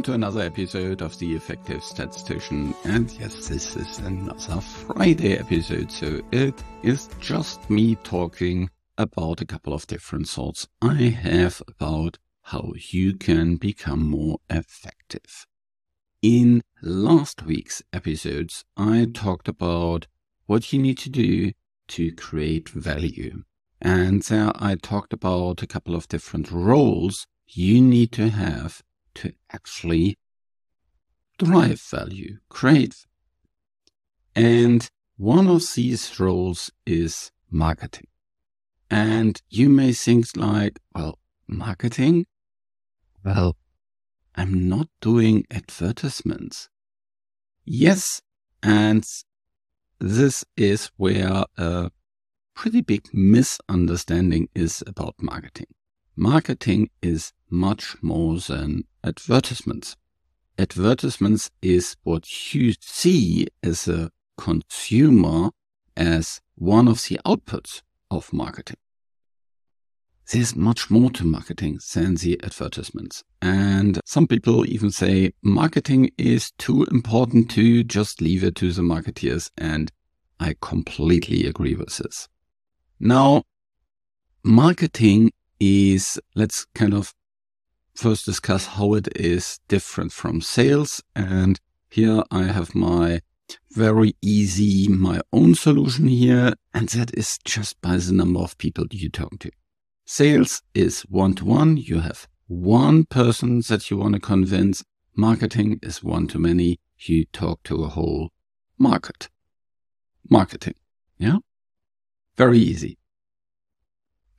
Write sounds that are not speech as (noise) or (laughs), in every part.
Welcome to another episode of the Effective Statistician. And yes, this is another Friday episode, so it is just me talking about a couple of different thoughts I have about how you can become more effective. In last week's episodes, I talked about what you need to do to create value. And there I talked about a couple of different roles you need to have to actually drive value, create. And one of these roles is marketing. And you may think like, well, marketing? Well, I'm not doing advertisements. Yes. And this is where a pretty big misunderstanding is about marketing. Marketing is much more than advertisements. Advertisements is what you see as a consumer as one of the outputs of marketing. There's much more to marketing than the advertisements. And some people even say marketing is too important to just leave it to the marketeers. And I completely agree with this. Now, marketing is, let's kind of first discuss how it is different from sales. And here I have my very easy, my own solution here. And that is just by the number of people you talk to. Sales is one to one. You have one person that you want to convince. Marketing is one to many. You talk to a whole market. Marketing. Yeah. Very easy.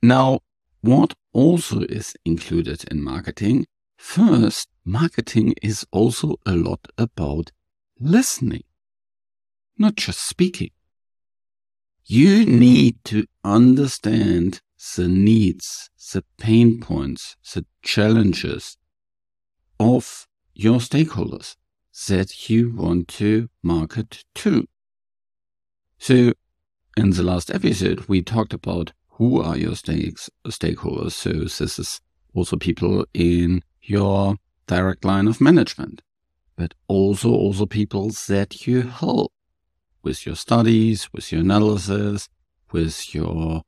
Now, what also is included in marketing? First, marketing is also a lot about listening, not just speaking. You need to understand the needs, the pain points, the challenges of your stakeholders that you want to market to. So in the last episode, we talked about who are your stakes, stakeholders. So this is also people in your direct line of management, but also also people that you help with your studies, with your analysis, with your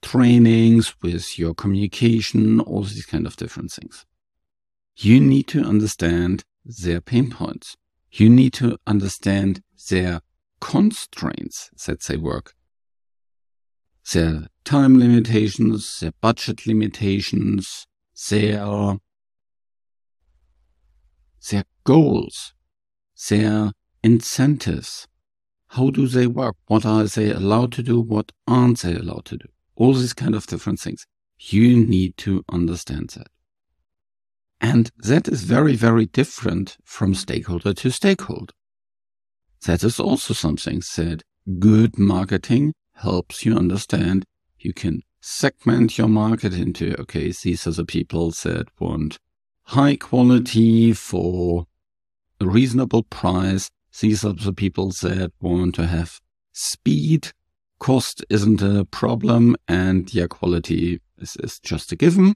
trainings, with your communication, all these kind of different things. You need to understand their pain points. You need to understand their constraints that they work their time limitations, their budget limitations, their, their goals, their incentives. How do they work? What are they allowed to do? What aren't they allowed to do? All these kind of different things. You need to understand that. And that is very, very different from stakeholder to stakeholder. That is also something that good marketing helps you understand you can segment your market into, okay, these are the people that want high quality for a reasonable price. These are the people that want to have speed. Cost isn't a problem and yeah, quality is, is just a given.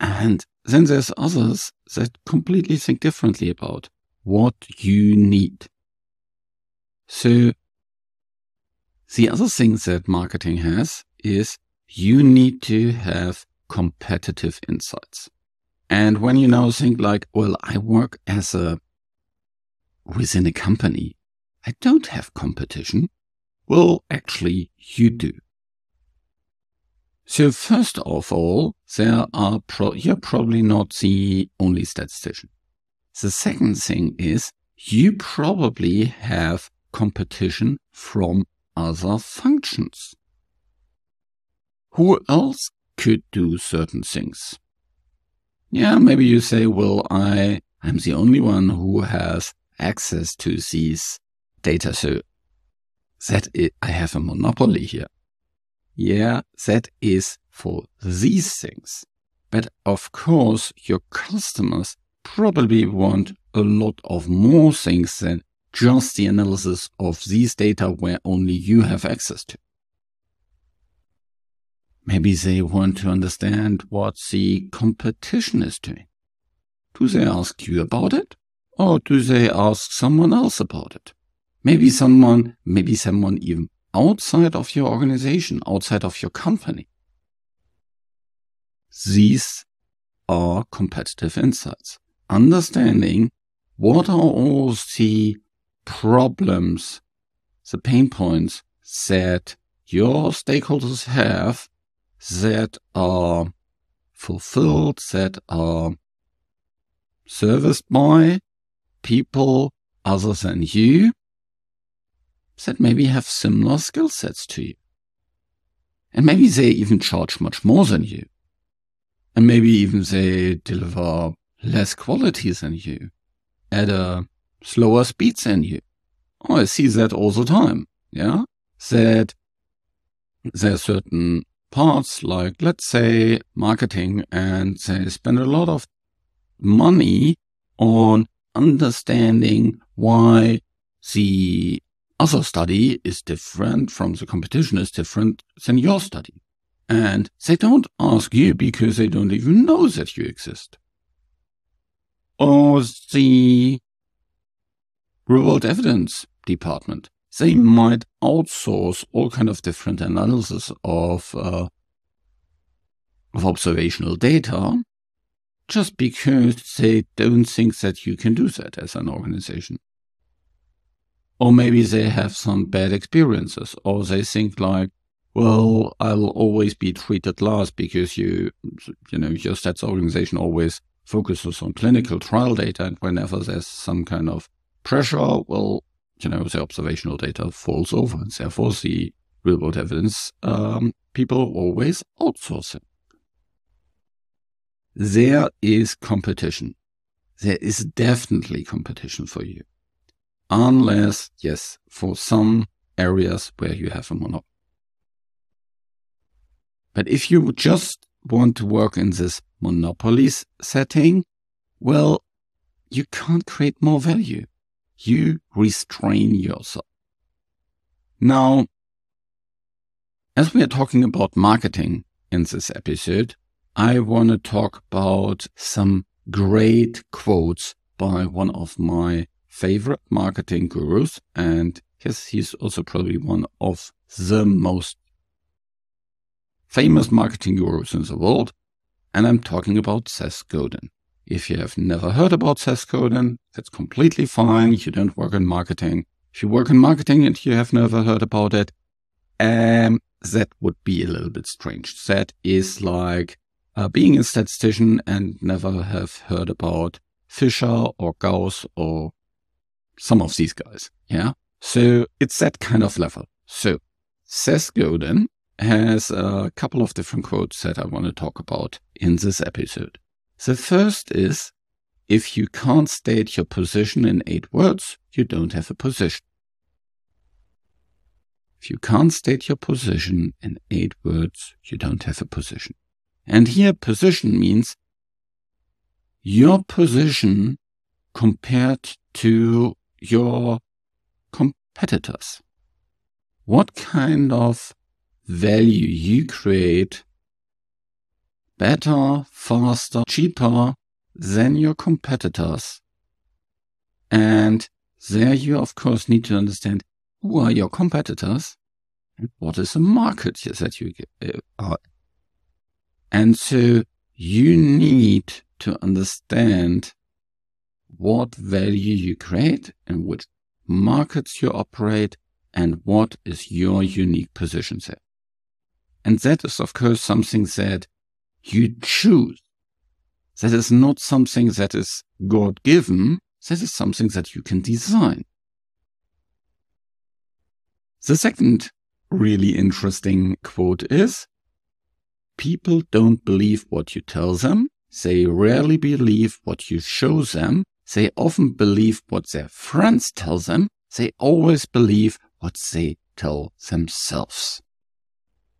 And then there's others that completely think differently about what you need. So the other thing that marketing has is you need to have competitive insights. And when you now think like, well, I work as a within a company, I don't have competition. Well, actually, you do. So first of all, there are pro- you're probably not the only statistician. The second thing is you probably have competition from other functions. Who else could do certain things? Yeah, maybe you say, well, I, I'm the only one who has access to these data. So that is, I have a monopoly here. Yeah, that is for these things. But of course, your customers probably want a lot of more things than just the analysis of these data where only you have access to. Maybe they want to understand what the competition is doing. Do they ask you about it? Or do they ask someone else about it? Maybe someone, maybe someone even outside of your organization, outside of your company. These are competitive insights. Understanding what are all the problems, the pain points that your stakeholders have that are fulfilled, that are serviced by people other than you that maybe have similar skill sets to you. And maybe they even charge much more than you. And maybe even they deliver less quality than you at a slower speed than you. Oh, I see that all the time. Yeah. That there are certain parts like, let's say marketing and they spend a lot of money on understanding why the other study is different from the competition is different than your study. And they don't ask you because they don't even know that you exist. Or the real world evidence department. They might outsource all kind of different analysis of, uh, of observational data just because they don't think that you can do that as an organization. Or maybe they have some bad experiences, or they think like, well, I'll always be treated last because you, you know, your stats organization always focuses on clinical trial data. And whenever there's some kind of pressure, well, you know, the observational data falls over. And therefore, the real world evidence um, people always outsource it. There is competition. There is definitely competition for you unless, yes, for some areas where you have a monopoly. But if you just want to work in this monopolies setting, well, you can't create more value. You restrain yourself. Now, as we are talking about marketing in this episode, I want to talk about some great quotes by one of my favorite marketing gurus. And yes, he's also probably one of the most famous marketing gurus in the world. And I'm talking about Seth Godin. If you have never heard about Seth Godin, that's completely fine. You don't work in marketing. If you work in marketing and you have never heard about it, um, that would be a little bit strange. That is like uh, being a statistician and never have heard about Fisher or Gauss or some of these guys. Yeah. So it's that kind of level. So Seth Godin has a couple of different quotes that I want to talk about in this episode. The first is, if you can't state your position in eight words, you don't have a position. If you can't state your position in eight words, you don't have a position. And here position means your position compared to your competitors. What kind of value you create better, faster, cheaper than your competitors. And there you, of course, need to understand who are your competitors and what is the market that you uh, are. And so you need to understand what value you create and which markets you operate and what is your unique position there. And that is, of course, something that you choose. That is not something that is God given. That is something that you can design. The second really interesting quote is People don't believe what you tell them. They rarely believe what you show them. They often believe what their friends tell them. They always believe what they tell themselves.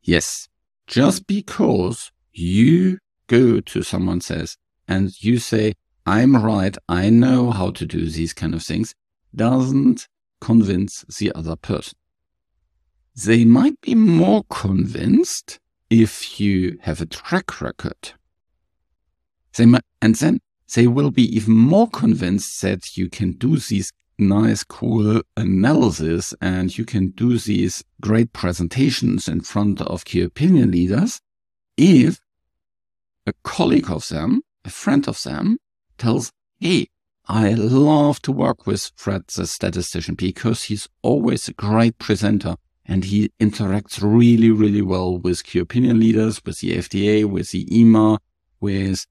Yes, just because you go to someone says and you say, I'm right, I know how to do these kind of things, doesn't convince the other person. They might be more convinced if you have a track record. They might, and then they will be even more convinced that you can do these nice, cool analysis and you can do these great presentations in front of key opinion leaders if a colleague of them, a friend of them tells, Hey, I love to work with Fred, the statistician, because he's always a great presenter and he interacts really, really well with key opinion leaders, with the FDA, with the EMA, with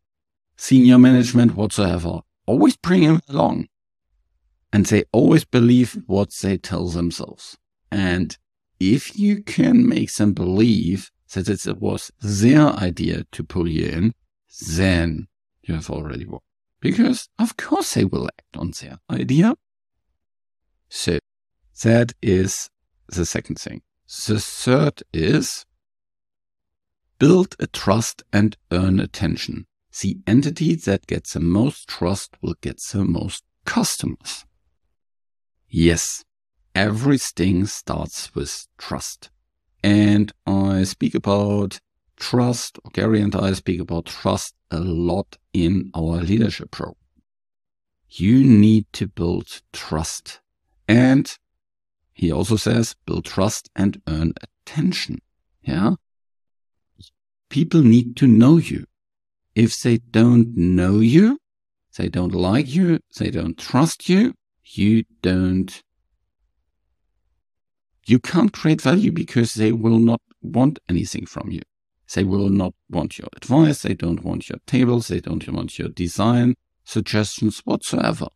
senior management, whatsoever. Always bring him along. And they always believe what they tell themselves. And if you can make them believe that it was their idea to pull you in, then you have already won. Because of course they will act on their idea. So that is the second thing. The third is build a trust and earn attention. The entity that gets the most trust will get the most customers. Yes, everything starts with trust. And I speak about trust, or Gary and I speak about trust a lot in our leadership program. You need to build trust. And he also says build trust and earn attention. Yeah. People need to know you. If they don't know you, they don't like you, they don't trust you, you don't, you can't create value because they will not want anything from you. They will not want your advice. They don't want your tables. They don't want your design suggestions whatsoever.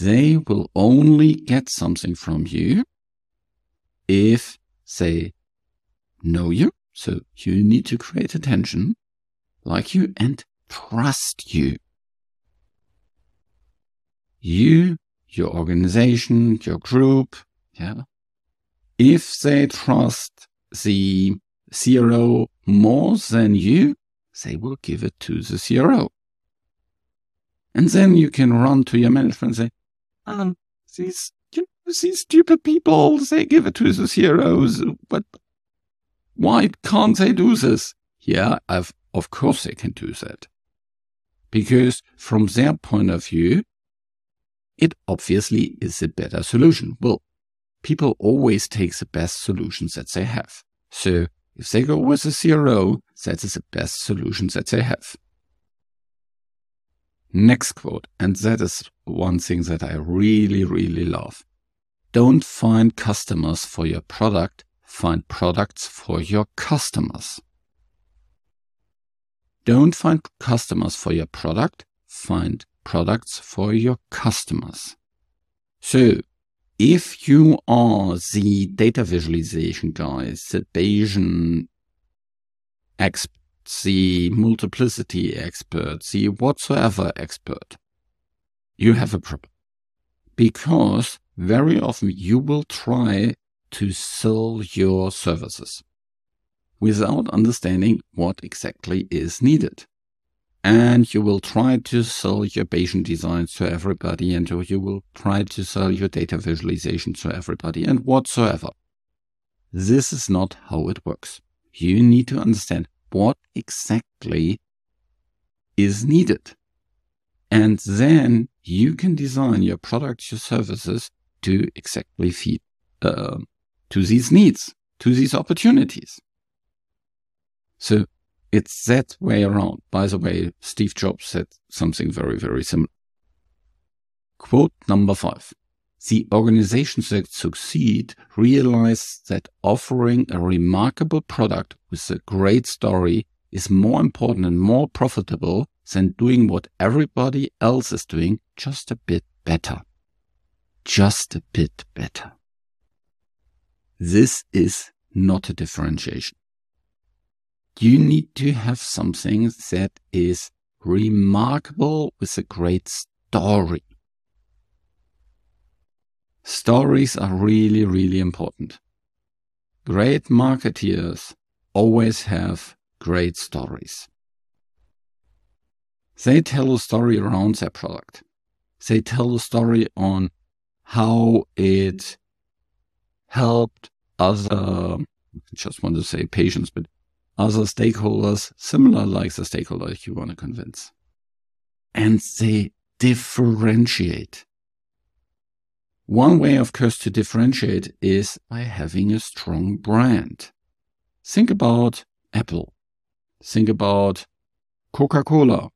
They will only get something from you if they know you. So you need to create attention, like you, and trust you. You, your organization, your group, yeah. If they trust the CRO more than you, they will give it to the CRO. And then you can run to your management and say, um, these, you know, these stupid people, they give it to the CROs, but why can't they do this? Yeah, I've, of course they can do that. Because from their point of view, it obviously is a better solution. Well, people always take the best solutions that they have. So if they go with a CRO, that is the best solution that they have. Next quote, and that is one thing that I really, really love. Don't find customers for your product, find products for your customers. Don't find customers for your product, find products for your customers. So if you are the data visualization guys, the Bayesian expert, the multiplicity expert, the whatsoever expert, you have a problem. Because very often you will try to sell your services without understanding what exactly is needed and you will try to sell your Bayesian designs to everybody and you will try to sell your data visualization to everybody and whatsoever. This is not how it works. You need to understand what exactly is needed. And then you can design your products, your services to exactly feed uh, to these needs, to these opportunities. So it's that way around. By the way, Steve Jobs said something very, very similar. Quote number five. The organizations that succeed realize that offering a remarkable product with a great story is more important and more profitable than doing what everybody else is doing just a bit better. Just a bit better. This is not a differentiation you need to have something that is remarkable with a great story. Stories are really, really important. Great marketeers always have great stories. They tell a story around their product. They tell a story on how it helped other, I just want to say patients, but other stakeholders similar like the stakeholder you want to convince. and they differentiate. One way, of course, to differentiate is by having a strong brand. Think about Apple. Think about Coca Cola.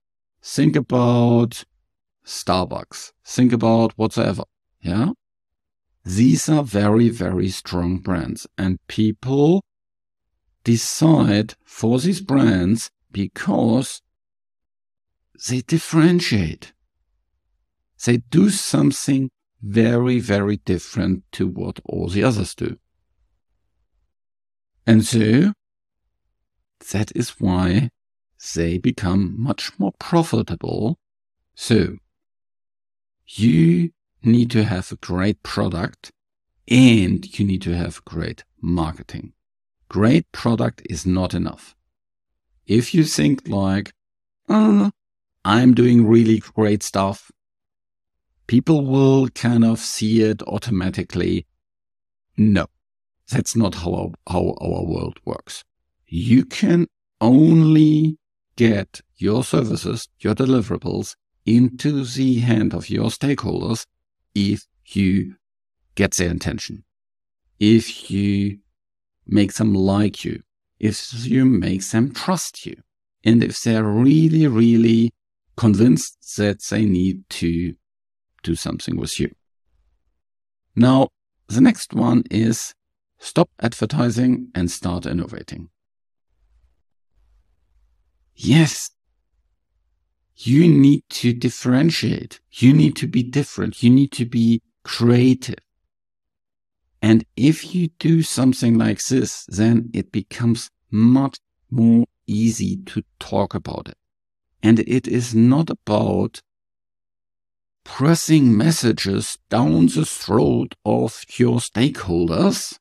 Think about Starbucks. Think about whatsoever. Yeah. These are very, very strong brands and people decide for these brands because they differentiate. They do something very, very different to what all the others do. And so that is why they become much more profitable. So you need to have a great product and you need to have great marketing. Great product is not enough. If you think like, oh, I'm doing really great stuff, people will kind of see it automatically. No, that's not how, how our world works. You can only get your services, your deliverables into the hand of your stakeholders if you get their attention, if you make them like you, if you make them trust you, and if they're really, really convinced that they need to do something with you. Now, the next one is stop advertising and start innovating. Yes, you need to differentiate. You need to be different. You need to be creative. And if you do something like this, then it becomes much more easy to talk about it. And it is not about pressing messages down the throat of your stakeholders.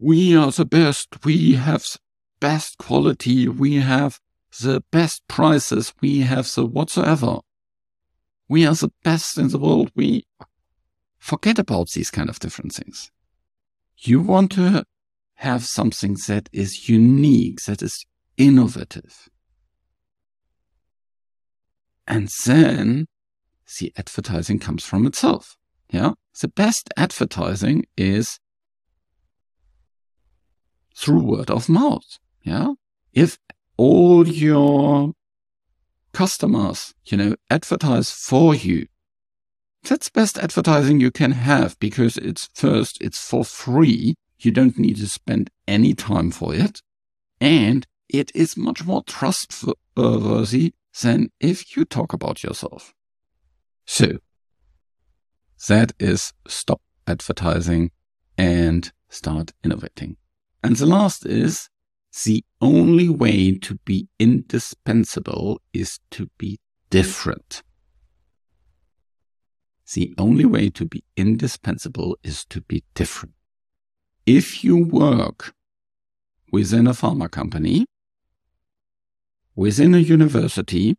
We are the best. We have best quality. We have the best prices. We have the whatsoever. We are the best in the world. We forget about these kind of different things. You want to have something that is unique, that is innovative. And then the advertising comes from itself. Yeah. The best advertising is through word of mouth. Yeah. If all your customers, you know, advertise for you. That's best advertising you can have because it's first, it's for free. You don't need to spend any time for it. And it is much more trustworthy than if you talk about yourself. So that is stop advertising and start innovating. And the last is the only way to be indispensable is to be different. The only way to be indispensable is to be different. If you work within a pharma company, within a university,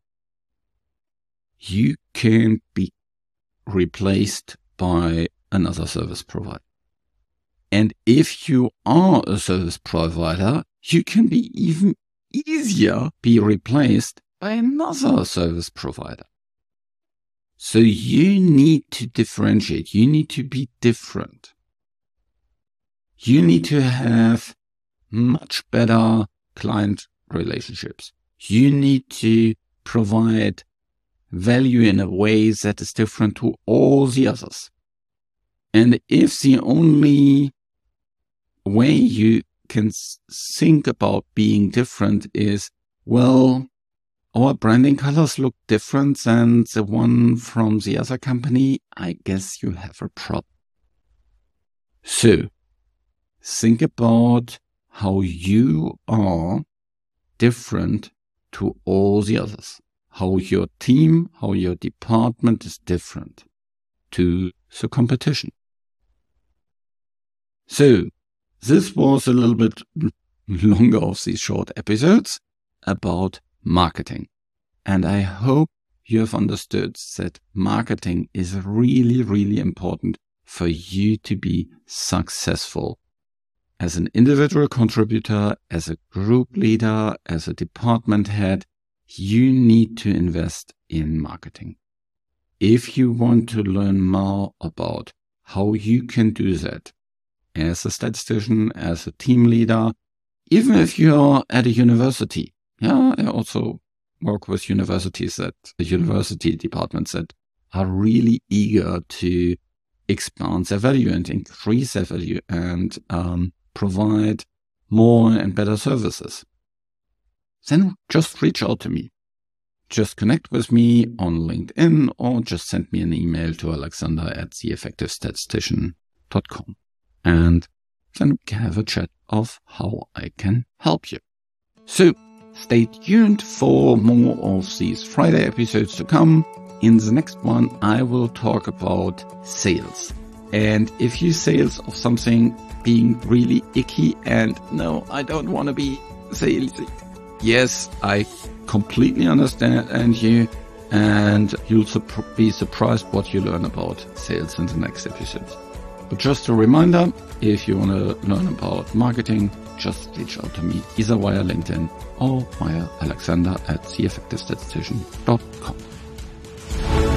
you can be replaced by another service provider. And if you are a service provider, you can be even easier be replaced by another service provider. So you need to differentiate. You need to be different. You need to have much better client relationships. You need to provide value in a way that is different to all the others. And if the only way you can think about being different is, well, our branding colors look different than the one from the other company. I guess you have a problem. So think about how you are different to all the others. How your team, how your department is different to the competition. So this was a little bit (laughs) longer of these short episodes about marketing. And I hope you have understood that marketing is really, really important for you to be successful as an individual contributor, as a group leader, as a department head. you need to invest in marketing. If you want to learn more about how you can do that as a statistician, as a team leader, even if you're at a university, yeah, I also work with universities that university departments that are really eager to expand their value and increase their value and um, provide more and better services. Then just reach out to me. Just connect with me on LinkedIn or just send me an email to alexander at theeffectivestatistician.com. And then we can have a chat of how I can help you. So stay tuned for more of these Friday episodes to come. In the next one, I will talk about sales. And if you sales of something being really icky and no, I don't want to be salesy. Yes, I completely understand and you and you'll be surprised what you learn about sales in the next episode. But just a reminder, if you want to learn about marketing, just reach out to me either via LinkedIn or via alexander at theeffectivestatistician.com.